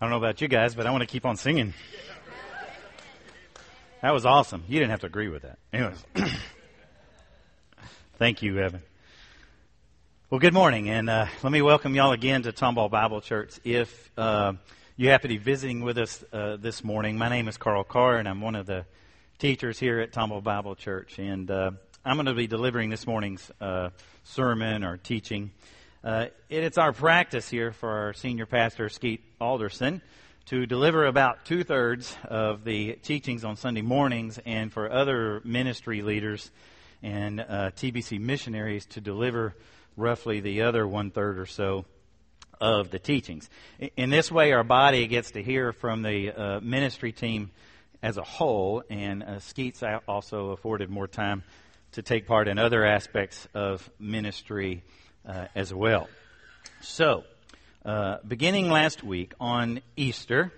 I don't know about you guys, but I want to keep on singing. That was awesome. You didn't have to agree with that. Anyways. Thank you, Evan. Well, good morning, and uh, let me welcome y'all again to Tomball Bible Church. If uh, you happen to be visiting with us uh, this morning, my name is Carl Carr, and I'm one of the teachers here at Tomball Bible Church. And uh, I'm going to be delivering this morning's uh, sermon or teaching. Uh, it's our practice here for our senior pastor, Skeet Alderson, to deliver about two thirds of the teachings on Sunday mornings, and for other ministry leaders and uh, TBC missionaries to deliver roughly the other one third or so of the teachings. In this way, our body gets to hear from the uh, ministry team as a whole, and uh, Skeet's also afforded more time to take part in other aspects of ministry uh, as well. So, uh, beginning last week on Easter,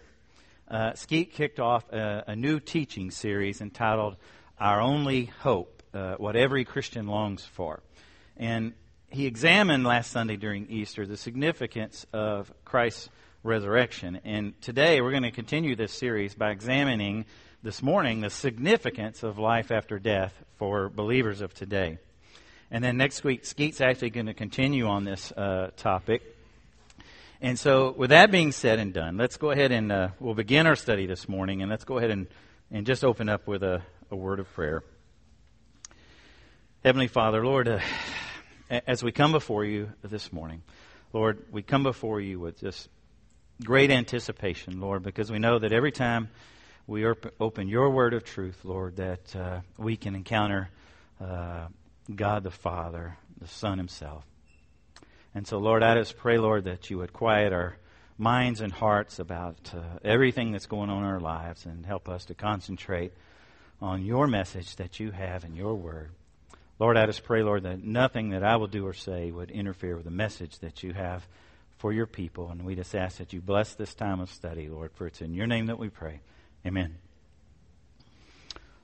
uh, Skeet kicked off a, a, new teaching series entitled Our Only Hope, uh, What Every Christian Longs For. And he examined last Sunday during Easter the significance of Christ's resurrection. And today we're going to continue this series by examining this morning the significance of life after death for believers of today. And then next week, Skeet's actually going to continue on this uh, topic. And so, with that being said and done, let's go ahead and uh, we'll begin our study this morning. And let's go ahead and, and just open up with a, a word of prayer. Heavenly Father, Lord, uh, as we come before you this morning, Lord, we come before you with just great anticipation, Lord, because we know that every time we open your word of truth, Lord, that uh, we can encounter uh, God the Father, the Son Himself. And so, Lord, I just pray, Lord, that you would quiet our minds and hearts about uh, everything that's going on in our lives and help us to concentrate on your message that you have in your word. Lord, I just pray, Lord, that nothing that I will do or say would interfere with the message that you have for your people. And we just ask that you bless this time of study, Lord, for it's in your name that we pray. Amen.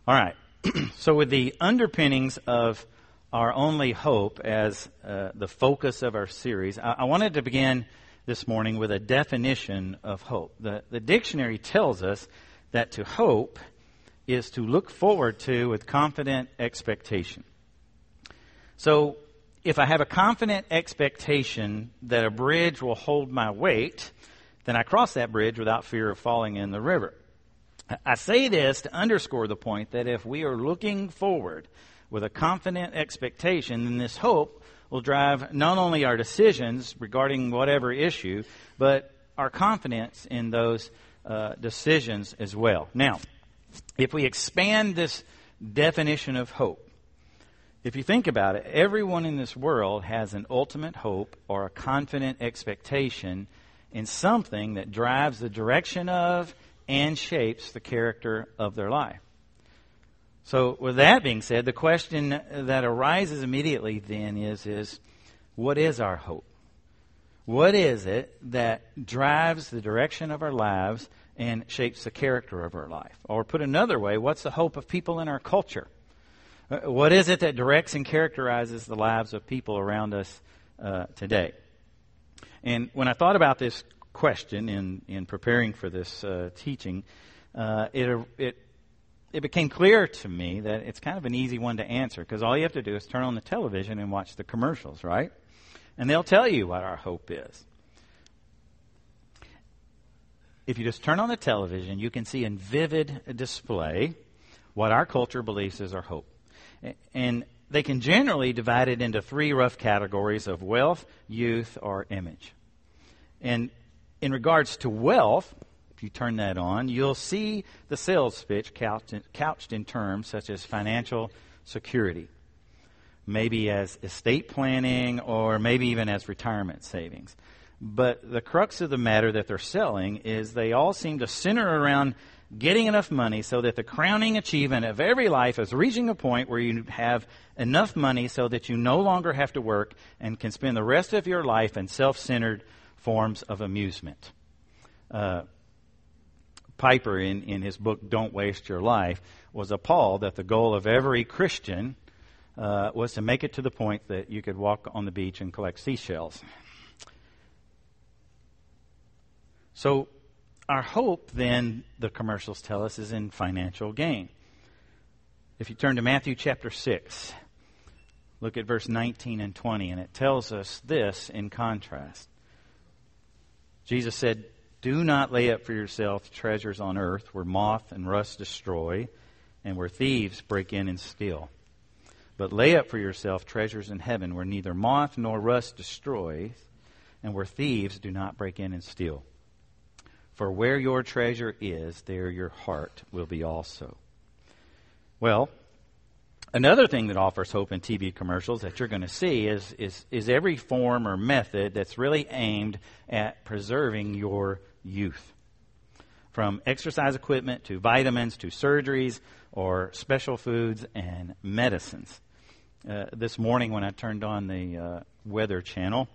All right. so, with the underpinnings of our only hope as uh, the focus of our series, I-, I, wanted to begin this morning with a definition of hope. The, the dictionary tells us that to hope is to look forward to with confident expectation. So, if I have a confident expectation that a bridge will hold my weight, then I cross that bridge without fear of falling in the river. I say this to underscore the point that if we are looking forward with a confident expectation, then this hope will drive not only our decisions regarding whatever issue, but our confidence in those uh, decisions as well. Now, if we expand this definition of hope, if you think about it, everyone in this world has an ultimate hope or a confident expectation in something that drives the direction of and shapes the character of their life. So, with that being said, the question that arises immediately then is, is what is our hope? What is it that drives the direction of our lives and shapes the character of our life? Or put another way, what's the hope of people in our culture? Uh, what is it that directs and characterizes the lives of people around us uh, today? And when I thought about this question in, in preparing for this uh, teaching, uh, it, it, it became clear to me that it's kind of an easy one to answer because all you have to do is turn on the television and watch the commercials, right? And they'll tell you what our hope is. If you just turn on the television, you can see in vivid display what our culture believes is our hope. And they can generally divide it into three rough categories of wealth, youth, or image. And in regards to wealth, if you turn that on, you'll see the sales pitch couched in, terms such as financial security, maybe as estate planning, or maybe even as retirement savings. But the crux of the matter that they're selling is they all seem to center around getting enough money so that the crowning achievement of every life is reaching a point where you have enough money so that you no longer have to work and can spend the rest of your life in self centered forms of amusement. Uh, Piper, in, in his book Don't Waste Your Life, was appalled that the goal of every Christian uh, was to make it to the point that you could walk on the beach and collect seashells. So, our hope, then, the commercials tell us, is in financial gain. If you turn to Matthew chapter 6, look at verse 19 and 20, and it tells us this in contrast. Jesus said, Do not lay up for yourself treasures on earth where moth and rust destroy and where thieves break in and steal. But lay up for yourself treasures in heaven where neither moth nor rust destroys and where thieves do not break in and steal. For where your treasure is, there your heart will be also. Well, another thing that offers hope in TV commercials that you're going to see is, is, is every form or method that's really aimed at preserving your youth. From exercise equipment to vitamins to surgeries or special foods and medicines. Uh, this morning when I turned on the uh, Weather Channel,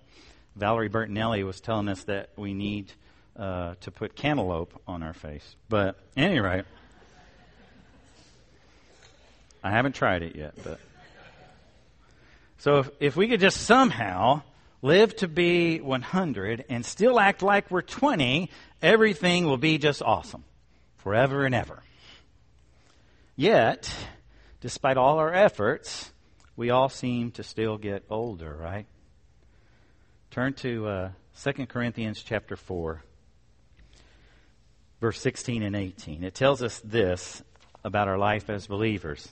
Valerie Bertinelli was telling us that we need uh, to put cantaloupe on our face. But any rate, I haven't tried it yet. But so if, if we could just somehow live to be 100 and still act like we're 20, everything will be just awesome forever and ever. Yet, despite all our efforts, we all seem to still get older, right? Turn to uh, 2 Corinthians chapter 4 verse 16 and 18. It tells us this about our life as believers.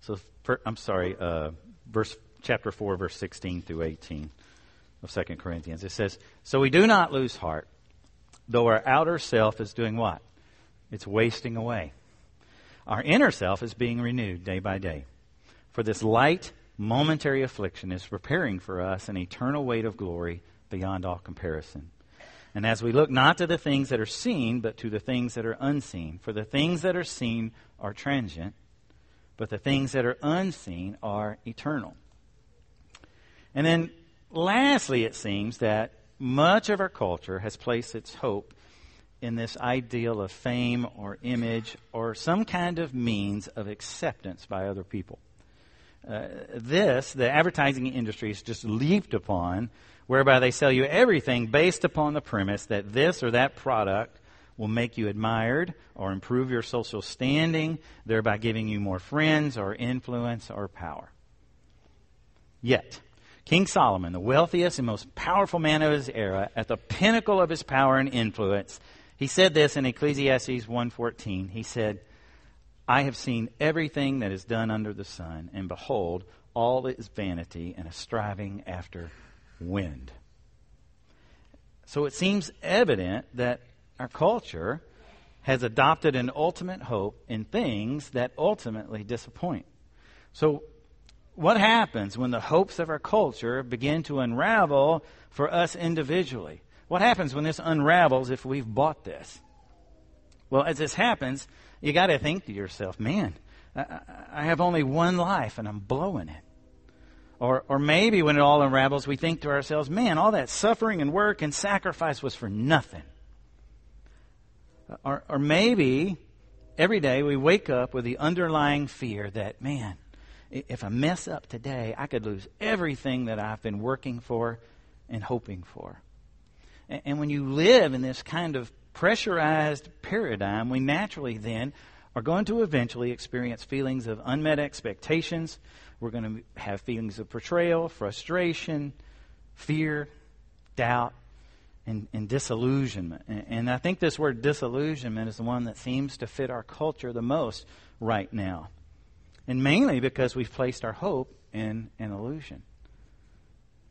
So, I'm sorry, uh, verse chapter 4, verse 16 through 18 of 2 Corinthians. It says, So we do not lose heart, though our outer self is doing what? It's wasting away. Our inner self is being renewed day by day. For this light, momentary affliction is preparing for us an eternal weight of glory beyond all comparison and as we look not to the things that are seen, but to the things that are unseen. For the things that are seen are transient, but the things that are unseen are eternal. And then, lastly, it seems that much of our culture has placed its hope in this ideal of fame or image or some kind of means of acceptance by other people. Uh, this, the advertising industry, has just leaped upon whereby they sell you everything based upon the premise that this or that product will make you admired or improve your social standing, thereby giving you more friends or influence or power. Yet, King Solomon, the wealthiest and most powerful man of his era, at the pinnacle of his power and influence, he said this in Ecclesiastes 1:14. He said, "I have seen everything that is done under the sun, and behold, all is vanity and a striving after wind. So it seems evident that our culture has adopted an ultimate hope in things that ultimately disappoint. So, what happens when the hopes of our culture begin to unravel for us individually? What happens when this unravels if we've bought this? Well, as this happens, you got to think to yourself, man, I have only one life and I'm blowing it. Or, or maybe when it all unravels, we think to ourselves, man, all that suffering and work and sacrifice was for nothing. Or, or maybe every day we wake up with the underlying fear that, man, if I mess up today, I could lose everything that I've been working for and hoping for. And, and when you live in this kind of pressurized paradigm, we naturally then are going to eventually experience feelings of unmet expectations. We're going to have feelings of betrayal, frustration, fear, doubt, and, and disillusionment. And, and I think this word disillusionment is the one that seems to fit our culture the most right now. And mainly because we've placed our hope in an illusion.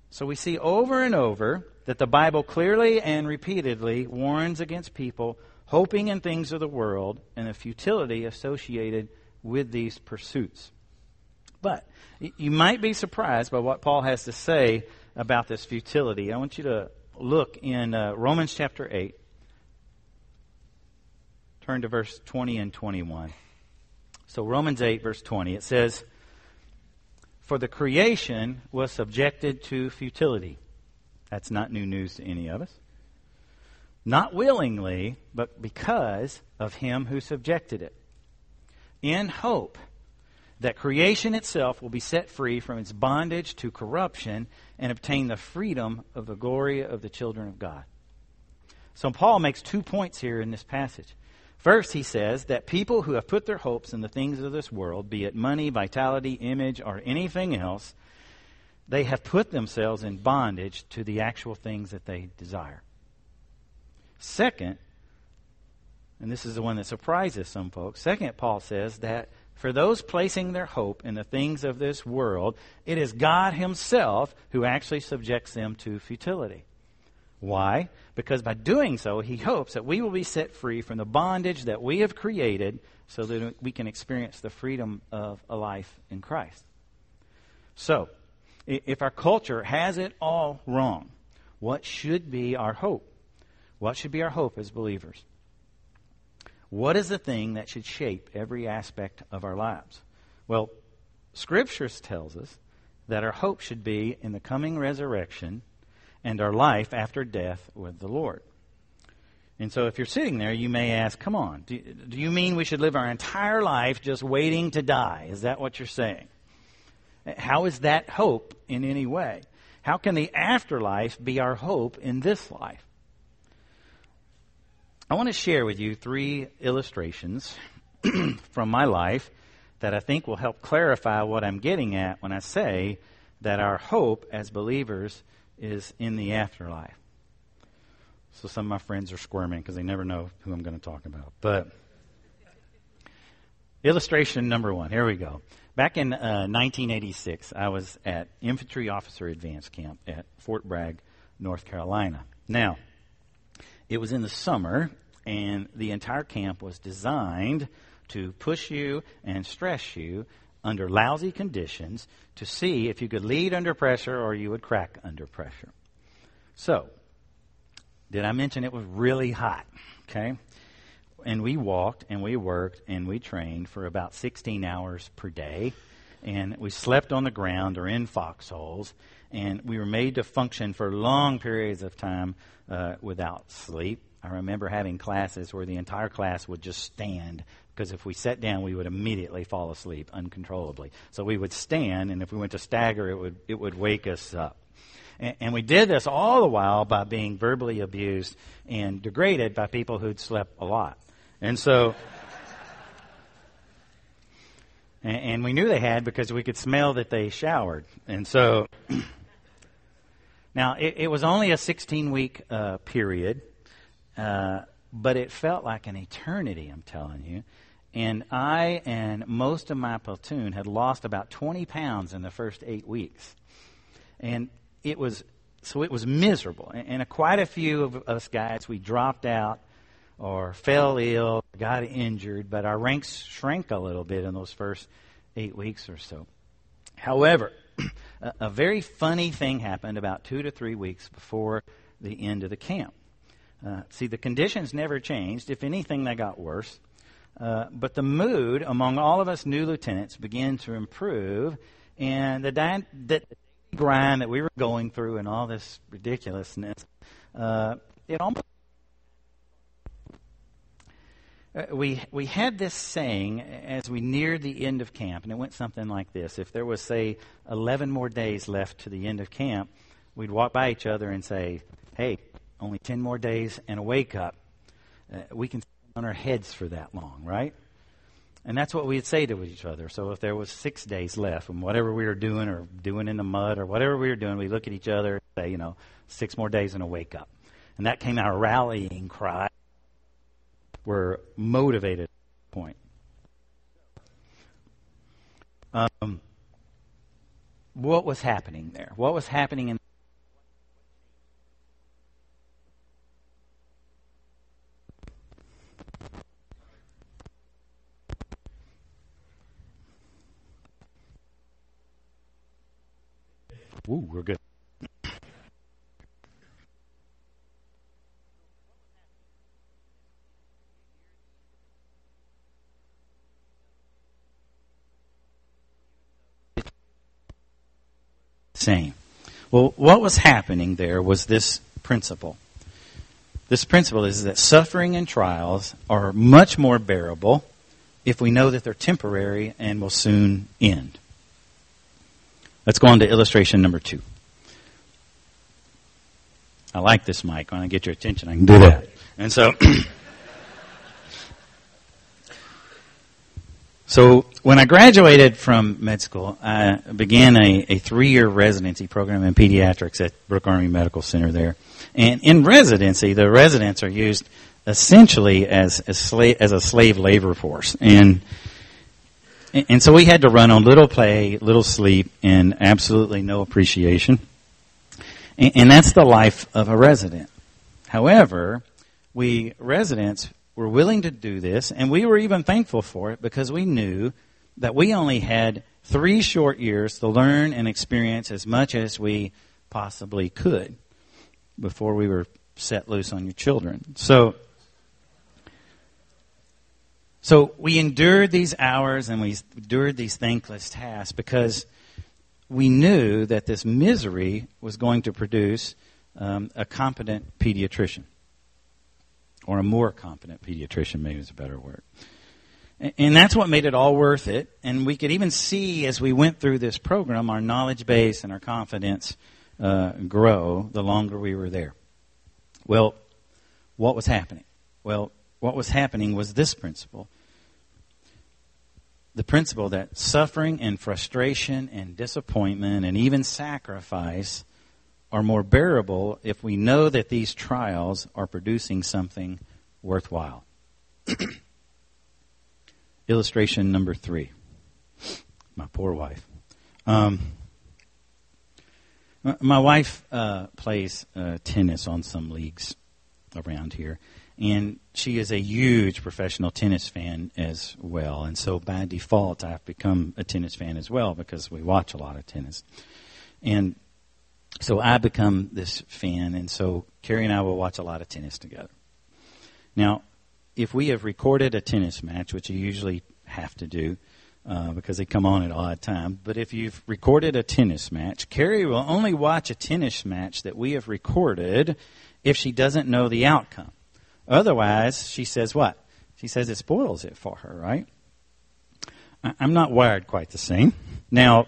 So we see over and over that the Bible clearly and repeatedly warns against people hoping in things of the world and the futility associated with these pursuits. But you might be surprised by what Paul has to say about this futility. I want you to look in uh, Romans chapter 8. Turn to verse 20 and 21. So, Romans 8, verse 20, it says, For the creation was subjected to futility. That's not new news to any of us not willingly, but because of him who subjected it, in hope that creation itself will be set free from its bondage to corruption and obtain the freedom of the glory of the children of God. So Paul makes two points here in this passage. First, he says that people who have put their hopes in the things of this world, be it money, vitality, image, or anything else, they have put themselves in bondage to the actual things that they desire. Second, and this is the one that surprises some folks, second, Paul says that for those placing their hope in the things of this world, it is God Himself who actually subjects them to futility. Why? Because by doing so, He hopes that we will be set free from the bondage that we have created so that we can experience the freedom of a life in Christ. So, if our culture has it all wrong, what should be our hope? What should be our hope as believers? What is the thing that should shape every aspect of our lives? Well, Scriptures tells us that our hope should be in the coming resurrection and our life after death with the Lord. And so if you're sitting there, you may ask, come on, do, do you mean we should live our entire life just waiting to die? Is that what you're saying? How is that hope in any way? How can the afterlife be our hope in this life? I want to share with you three illustrations from my life that I think will help clarify what I'm getting at when I say that our hope as believers is in the afterlife. So some of my friends are squirming because they never know who I'm going to talk about. But illustration number one. Here we go. Back in uh, 1986, I was at Infantry Officer Advance Camp at Fort Bragg, North Carolina. Now, it was in the summer, and the entire camp was designed to push you and stress you under lousy conditions to see if you could lead under pressure or you would crack under pressure. So, did I mention it was really hot? Okay. And we walked and we worked and we trained for about 16 hours per day. And we slept on the ground or in foxholes and we were made to function for long periods of time uh, without sleep. I remember having classes where the entire class would just stand because if we sat down, we would immediately fall asleep uncontrollably. So we would stand, and if we went to stagger, it would it would wake us up. And, and we did this all the while by being verbally abused and degraded by people who'd slept a lot. And so. And, we knew they had because we could smell that they showered. And so, now it, it, was only a 16 week uh, period, uh, but it felt like an eternity, I'm telling you. And I and most of my platoon had lost about 20 pounds in the first eight weeks. And it was, so it was miserable. And, and quite a few of us guys, we dropped out or fell ill, got injured, but our ranks shrank a little bit in those first eight weeks or so. However, a, a very funny thing happened about two to three weeks before the end of the camp. Uh, see, the conditions never changed. If anything, they got worse. Uh, but the mood among all of us new lieutenants began to improve, and the, di- the grind that we were going through and all this ridiculousness, uh, it almost uh, we we had this saying as we neared the end of camp, and it went something like this: If there was, say, eleven more days left to the end of camp, we'd walk by each other and say, "Hey, only 10 more days and a wake up. Uh, we can on our heads for that long, right? And that's what we'd say to each other. So if there was six days left from whatever we were doing or doing in the mud or whatever we were doing, we look at each other and say, you know, six more days and a wake up. And that came our rallying cry. We're motivated at that point. Um, what was happening there? What was happening in Ooh, we're good. Same. Well, what was happening there was this principle. This principle is that suffering and trials are much more bearable if we know that they're temporary and will soon end. Let's go on to illustration number two. I like this mic. When I get your attention, I can do that. And so, so when I graduated from med school, I began a, a three-year residency program in pediatrics at Brooke Army Medical Center there. And in residency, the residents are used essentially as, as, slave, as a slave labor force. And and so we had to run on little play, little sleep, and absolutely no appreciation. And, and that's the life of a resident. However, we residents were willing to do this, and we were even thankful for it because we knew that we only had three short years to learn and experience as much as we possibly could before we were set loose on your children. So, so we endured these hours and we endured these thankless tasks because we knew that this misery was going to produce um, a competent pediatrician, or a more competent pediatrician, maybe is a better word. And that's what made it all worth it. And we could even see as we went through this program, our knowledge base and our confidence uh, grow the longer we were there. Well, what was happening? Well, what was happening was this principle the principle that suffering and frustration and disappointment and even sacrifice are more bearable if we know that these trials are producing something worthwhile. Illustration number three. My poor wife. Um, my wife uh, plays uh, tennis on some leagues around here, and she is a huge professional tennis fan as well. And so by default, I've become a tennis fan as well because we watch a lot of tennis. And so I become this fan, and so Carrie and I will watch a lot of tennis together. Now, if we have recorded a tennis match, which you usually have to do uh, because they come on at odd times, but if you've recorded a tennis match, Carrie will only watch a tennis match that we have recorded if she doesn't know the outcome. Otherwise, she says what? She says it spoils it for her, right? I'm not wired quite the same. Now,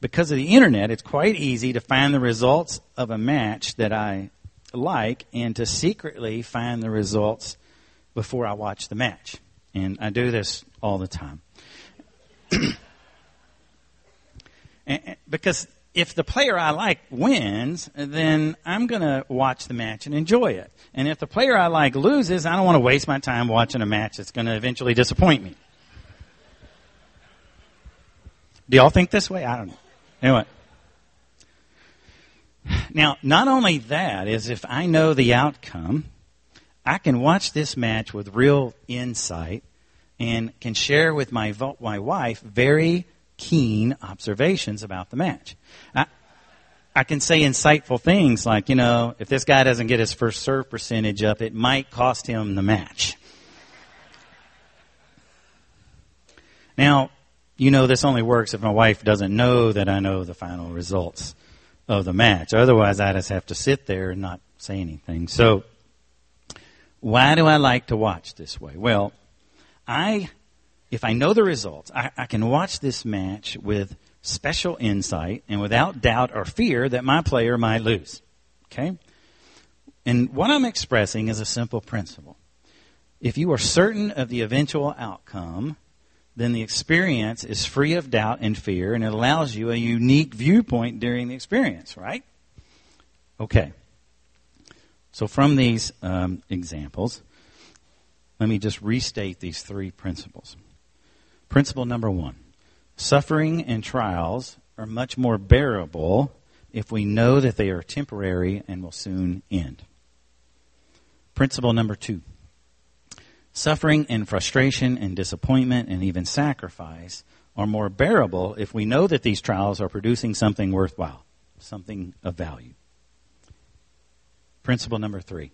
because of the internet, it's quite easy to find the results of a match that I like and to secretly find the results before I watch the match. And I do this all the time. because if the player I like wins, then I'm going to watch the match and enjoy it. And if the player I like loses, I don't want to waste my time watching a match that's going to eventually disappoint me. Do y'all think this way? I don't know. Anyway. Now, not only that is if I know the outcome, I can watch this match with real insight and can share with my, my wife very keen observations about the match. I, I can say insightful things like, you know, if this guy doesn't get his first serve percentage up, it might cost him the match. Now, you know this only works if my wife doesn't know that I know the final results of the match. Otherwise, I just have to sit there and not say anything. So, why do I like to watch this way? Well, I if I know the results, I, I, can watch this match with special insight and without doubt or fear that my player might lose. Okay? And what I'm expressing is a simple principle. If you are certain of the eventual outcome, then the experience is free of doubt and fear, and it allows you a unique viewpoint during the experience, right? Okay. So, from these um, examples, let me just restate these three principles. Principle number one suffering and trials are much more bearable if we know that they are temporary and will soon end. Principle number two suffering and frustration and disappointment and even sacrifice are more bearable if we know that these trials are producing something worthwhile, something of value. Principle number three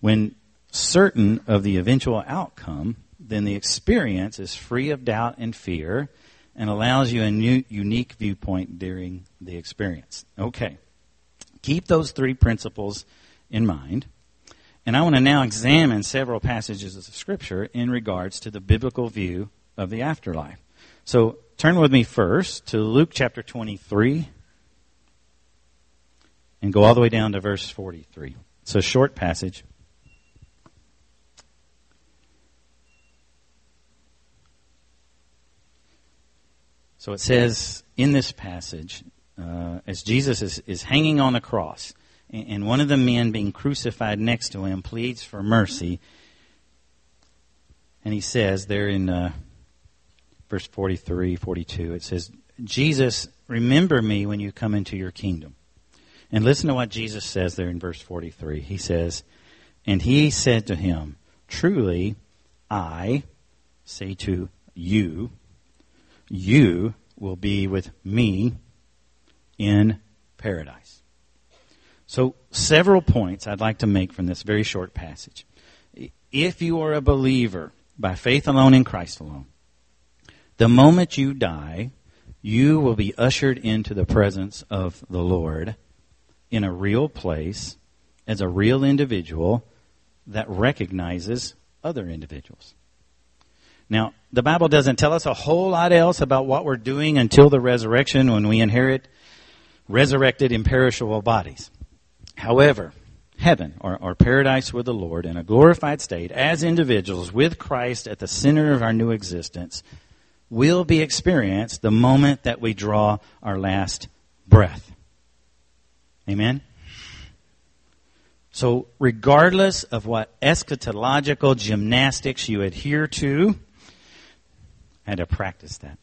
when certain of the eventual outcome, then the experience is free of doubt and fear and allows you a new, unique viewpoint during the experience. Okay. Keep those three principles in mind. And I want to now examine several passages of Scripture in regards to the biblical view of the afterlife. So turn with me first to Luke chapter 23 and go all the way down to verse 43. It's a short passage. So it says in this passage, uh, as Jesus is, is hanging on the cross, and, and one of the men being crucified next to him pleads for mercy, and he says there in uh, verse 43, 42, it says, Jesus, remember me when you come into your kingdom. And listen to what Jesus says there in verse 43. He says, And he said to him, Truly, I say to you, you will be with me in paradise. So, several points I'd like to make from this very short passage. If you are a believer by faith alone in Christ alone, the moment you die, you will be ushered into the presence of the Lord in a real place as a real individual that recognizes other individuals. Now, the Bible doesn't tell us a whole lot else about what we're doing until the resurrection when we inherit resurrected imperishable bodies. However, heaven or, or, paradise with the Lord in a glorified state as individuals with Christ at the center of our new existence will be experienced the moment that we draw our last breath. Amen? So, regardless of what eschatological gymnastics you adhere to, I had to practice that.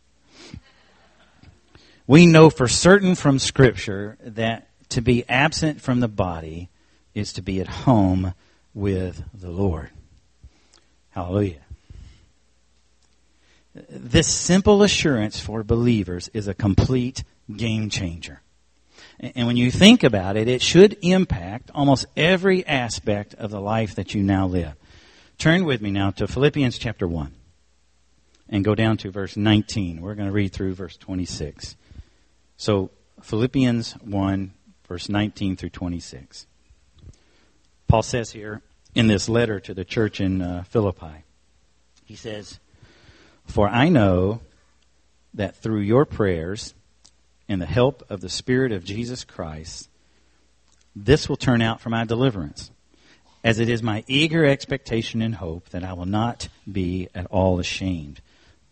We know for certain from Scripture that to be absent from the body is to be at home with the Lord. Hallelujah. This simple assurance for believers is a complete game changer. And when you think about it, it should impact almost every aspect of the life that you now live. Turn with me now to Philippians chapter 1 and go down to verse 19. We're going to read through verse 26. So, Philippians 1, verse 19 through 26. Paul says here in this letter to the church in uh, Philippi, he says, For I know that through your prayers, and the help of the Spirit of Jesus Christ, this will turn out for my deliverance, as it is my eager expectation and hope that I will not be at all ashamed,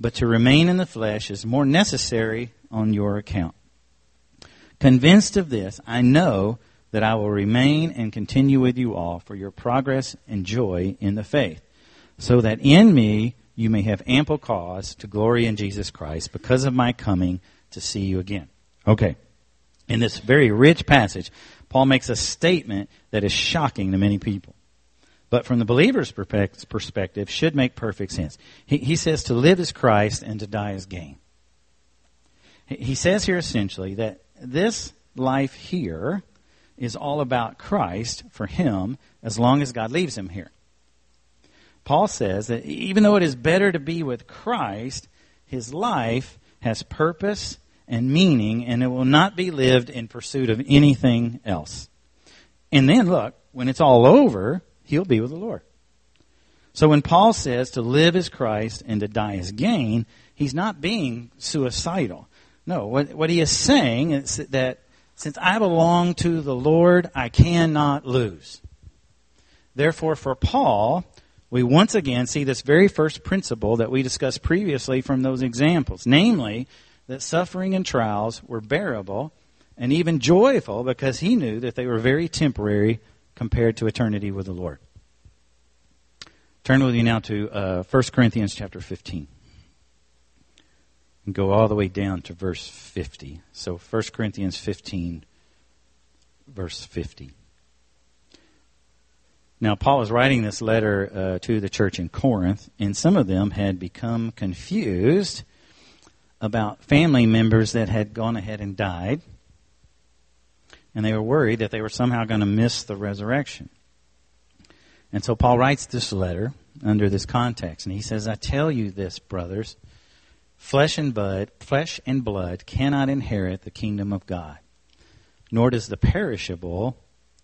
But to remain in the flesh is more necessary on your account. Convinced of this, I know that I will remain and continue with you all for your progress and joy in the faith, so that in me you may have ample cause to glory in Jesus Christ because of my coming to see you again. Okay in this very rich passage, Paul makes a statement that is shocking to many people. But from the believer's perspective, should make perfect sense. He, he says to live is Christ and to die is gain. He says here essentially that this life here is all about Christ for him as long as God leaves him here. Paul says that even though it is better to be with Christ, his life has purpose and meaning, and it will not be lived in pursuit of anything else. And then, look, when it's all over, he'll be with the Lord. So when Paul says to live is Christ and to die is gain, he's not being suicidal. No, what, what he is saying is that since I belong to the Lord, I cannot lose. Therefore, for Paul, we once again see this very first principle that we discussed previously from those examples. Namely, that suffering and trials were bearable and even joyful because he knew that they were very temporary compared to eternity with the Lord. Turn with me now to uh, 1 Corinthians chapter 15. And go all the way down to verse 50. So 1 Corinthians 15, verse 50. Now, Paul was writing this letter uh, to the church in Corinth, and some of them had become confused about family members that had gone ahead and died. And they were worried that they were somehow going to miss the resurrection. And so Paul writes this letter under this context, and he says, I tell you this, brothers, flesh and blood, flesh and blood cannot inherit the kingdom of God, nor does the perishable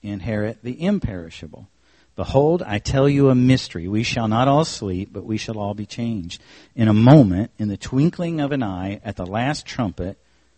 inherit the imperishable. Behold, I tell you a mystery. We shall not all sleep, but we shall all be changed. In a moment, in the twinkling of an eye, at the last trumpet,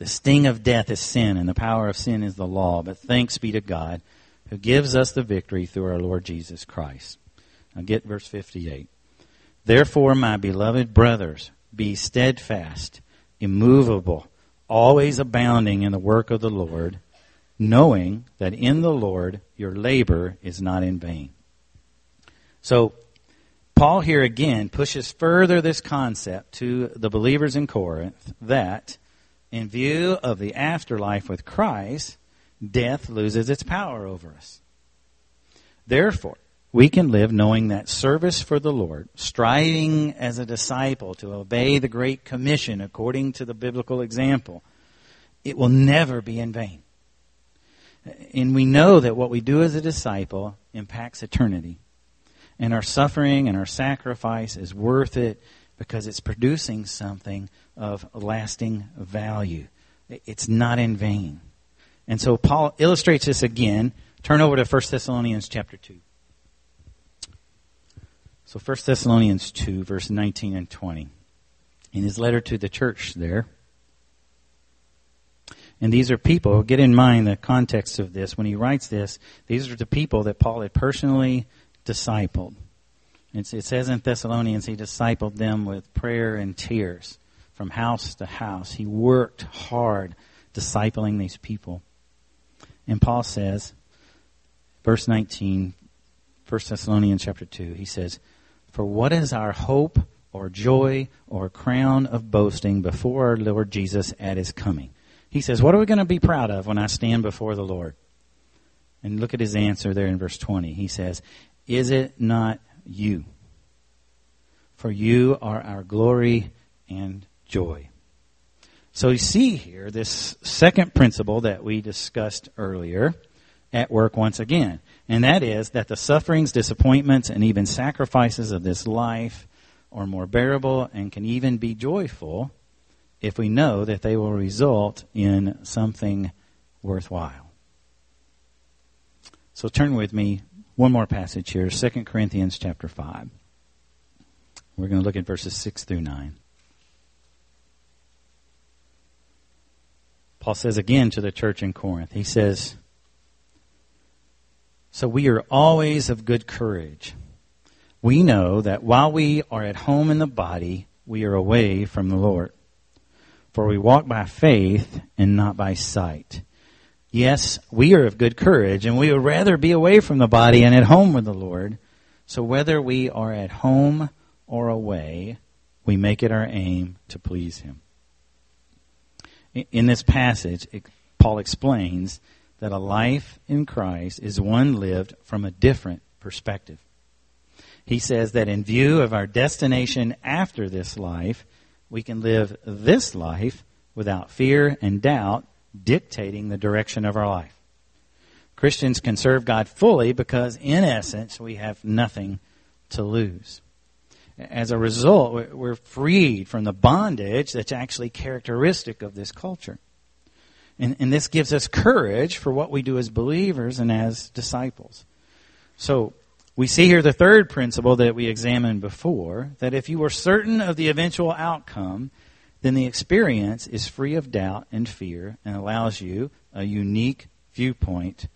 The sting of death is sin, and the power of sin is the law. But thanks be to God who gives us the victory through our Lord Jesus Christ. Now get verse 58. Therefore, my beloved brothers, be steadfast, immovable, always abounding in the work of the Lord, knowing that in the Lord your labor is not in vain. So, Paul here again pushes further this concept to the believers in Corinth that, in view of the afterlife with Christ, death loses its power over us. Therefore, we can live knowing that service for the Lord, striving as a disciple to obey the Great Commission according to the biblical example, it will never be in vain. And we know that what we do as a disciple impacts eternity. And our suffering and our sacrifice is worth it because it's producing something of lasting value. It's not in vain. And so Paul illustrates this again. Turn over to 1 Thessalonians chapter 2. So 1 Thessalonians 2, verse 19 and 20. In his letter to the church there. And these are people, get in mind the context of this. When he writes this, these are the people that Paul had personally discipled. It's, it says in Thessalonians, he discipled them with prayer and tears from house to house. He worked hard discipling these people. And Paul says, verse 19, 1 Thessalonians chapter 2, he says, for what is our hope or joy or crown of boasting before our Lord Jesus at his coming? He says, What are we going to be proud of when I stand before the Lord? And look at his answer there in verse 20. He says, Is it not you? For you are our glory and joy. So you see here this second principle that we discussed earlier at work once again. And that is that the sufferings, disappointments, and even sacrifices of this life are more bearable and can even be joyful if we know that they will result in something worthwhile. So turn with me one more passage here, 2 Corinthians chapter 5. We're going to look at verses 6 through 9. Paul says again to the church in Corinth, he says, so we are always of good courage. We know that while we are at home in the body, we are away from the Lord. For we walk by faith and not by sight. Yes, we are of good courage, and we would rather be away from the body and at home with the Lord. So whether we are at home or away, we make it our aim to please Him. In this passage, Paul explains that a life in Christ is one lived from a different perspective. He says that in view of our destination after this life, we can live this life without fear and doubt dictating the direction of our life. Christians can serve God fully because, in essence, we have nothing to lose. As a result, we're freed from the bondage that's actually characteristic of this culture. And, and this gives us courage for what we do as believers and as disciples. So, we see here the third principle that we examined before that if you were certain of the eventual outcome, then the experience is free of doubt and fear and allows you a unique viewpoint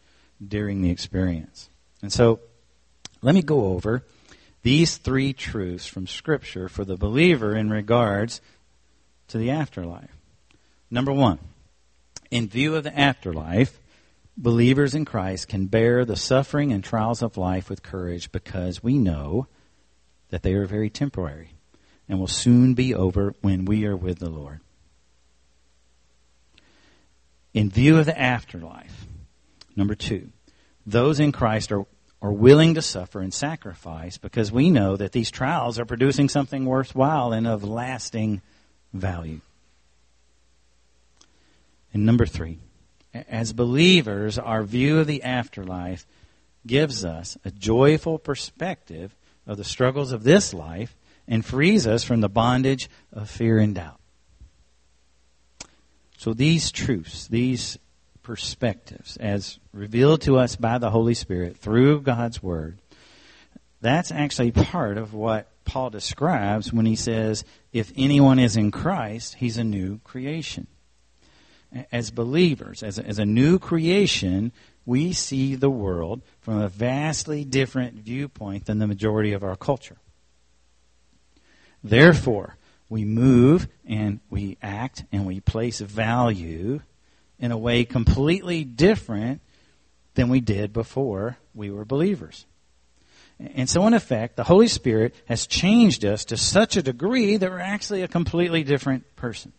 during the experience. And so, let me go over these three truths from Scripture for the believer in regards to the afterlife. Number one, in view of the afterlife, believers in Christ can bear the suffering and trials of life with courage because we know that they are very temporary and will soon be over when we are with the Lord. In view of the afterlife, number two, those in Christ are, are willing to suffer and sacrifice because we know that these trials are producing something worthwhile and of lasting value. And number three, as believers, our view of the afterlife gives us a joyful perspective of the struggles of this life and frees us from the bondage of fear and doubt. So these truths, these perspectives, as revealed to us by the Holy Spirit through God's Word, that's actually part of what Paul describes when he says, if anyone is in Christ, he's a new creation. As believers, as a, as a new creation, we see the world from a vastly different viewpoint than the majority of our culture. Therefore, we move and we act and we place value in a way completely different than we did before we were believers. And so, in effect, the Holy Spirit has changed us to such a degree that we're actually a completely different person.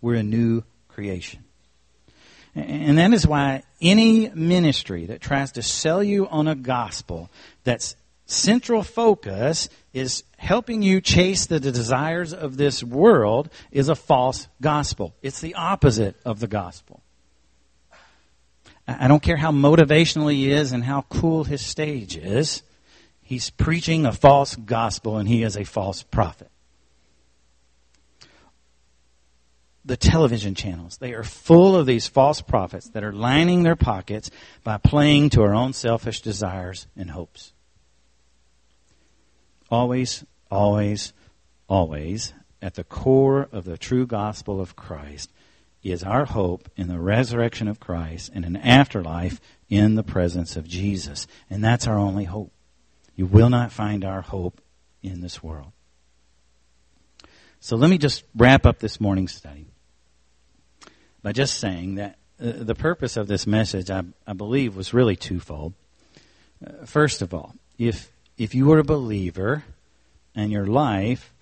We're a new creation. And that is why any ministry that tries to sell you on a gospel that's central focus is helping you chase the desires of this world is a false gospel. It's the opposite of the gospel. I don't care how motivational he is and how cool his stage is. He's preaching a false gospel and he is a false prophet. the television channels. They are full of these false prophets that are lining their pockets by playing to our own selfish desires and hopes. Always, always, always, at the core of the true gospel of Christ is our hope in the resurrection of Christ and an afterlife in the presence of Jesus. And that's our only hope. You will not find our hope in this world. So let me just wrap up this morning's study by just saying that uh, the purpose of this message, I, I believe, was really twofold. Uh, first of all, if if you are a believer and your life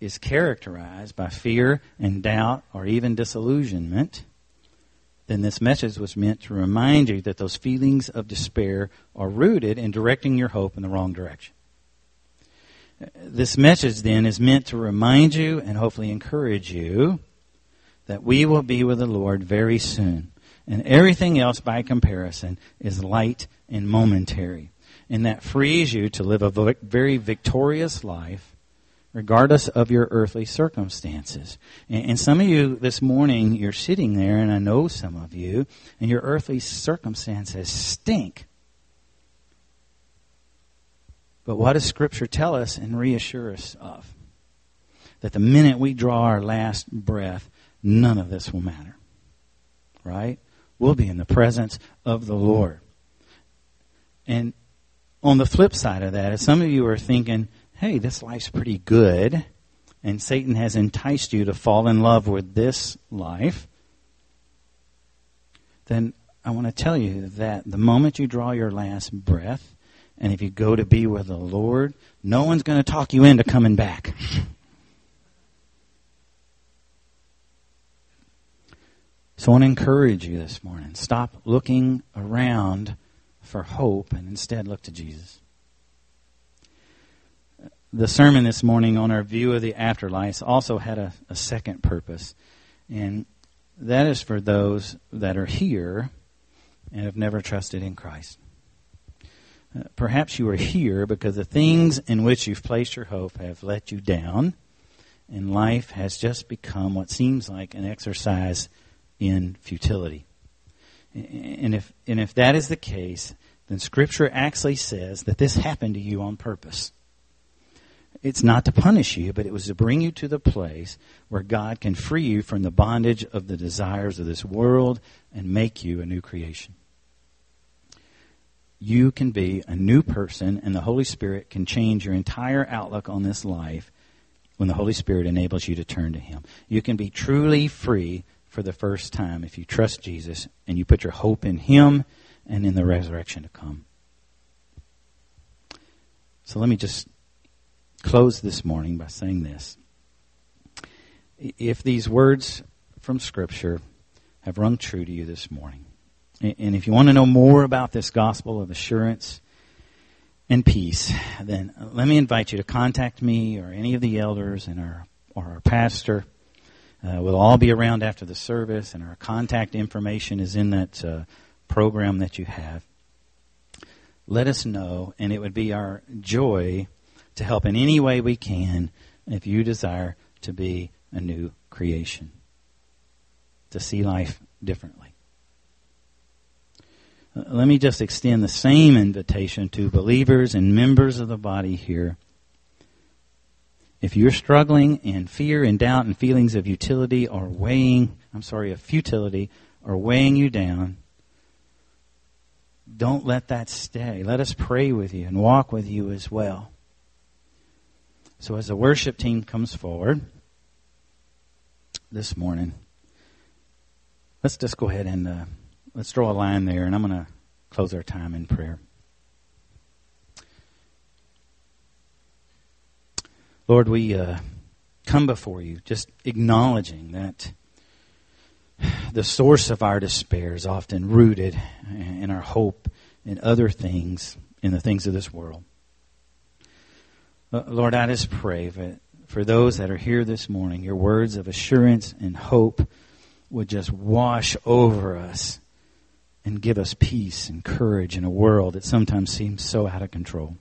is characterized by fear and doubt or even disillusionment, then this message was meant to remind you that those feelings of despair are rooted in directing your hope in the wrong direction. This message then is meant to remind you and hopefully encourage you that we will be with the Lord very soon. And everything else by comparison is light and momentary. And that frees you to live a very victorious life regardless of your earthly circumstances. And, some of you this morning, you're sitting there, and I know some of you, and your earthly circumstances stink. But what does Scripture tell us and reassure us of? That the minute we draw our last breath, none of this will matter. Right? We'll be in the presence of the Lord. And on the flip side of that, if some of you are thinking, hey, this life's pretty good, and Satan has enticed you to fall in love with this life, then I want to tell you that the moment you draw your last breath, and if you go to be with the Lord, no one's going to talk you into coming back. So I want to encourage you this morning. Stop looking around for hope and instead look to Jesus. The sermon this morning on our view of the afterlife also had a, a second purpose, and that is for those that are here and have never trusted in Christ. Uh, perhaps you are here because the things in which you've placed your hope have let you down, and life has just become what seems like an exercise in futility. And if, and if that is the case, then Scripture actually says that this happened to you on purpose. It's not to punish you, but it was to bring you to the place where God can free you from the bondage of the desires of this world and make you a new creation. You can be a new person, and the Holy Spirit can change your entire outlook on this life when the Holy Spirit enables you to turn to Him. You can be truly free for the first time if you trust Jesus and you put your hope in Him and in the resurrection to come. So let me just close this morning by saying this. If these words from Scripture have rung true to you this morning, and if you want to know more about this gospel of assurance and peace, then let me invite you to contact me or any of the elders and our, or our pastor. Uh, we'll all be around after the service, and our contact information is in that uh, program that you have. Let us know, and it would be our joy to help in any way we can if you desire to be a new creation, to see life differently. Uh, let me just extend the same invitation to believers and members of the body here. If you're struggling in fear and doubt and feelings of utility or weighing, I'm sorry, of futility are weighing you down, don't let that stay. Let us pray with you and walk with you as well. So as the worship team comes forward this morning, let's just go ahead and uh, let's draw a line there, and I'm going to close our time in prayer. Lord, we uh, come before you just acknowledging that the source of our despair is often rooted in our hope in other things, in the things of this world. Uh, Lord, I just pray that for those that are here this morning, your words of assurance and hope would just wash over us and give us peace and courage in a world that sometimes seems so out of control.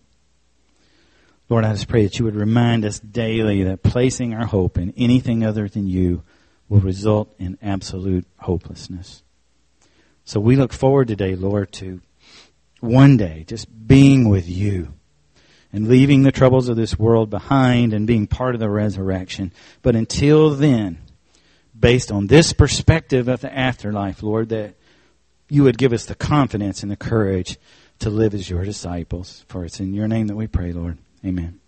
Lord, I just pray that you would remind us daily that placing our hope in anything other than you will result in absolute hopelessness. So we look forward today, Lord, to one day just being with you and leaving the troubles of this world behind and being part of the resurrection. But until then, based on this perspective of the afterlife, Lord, that you would give us the confidence and the courage to live as your disciples. For it's in your name that we pray, Lord. Amen.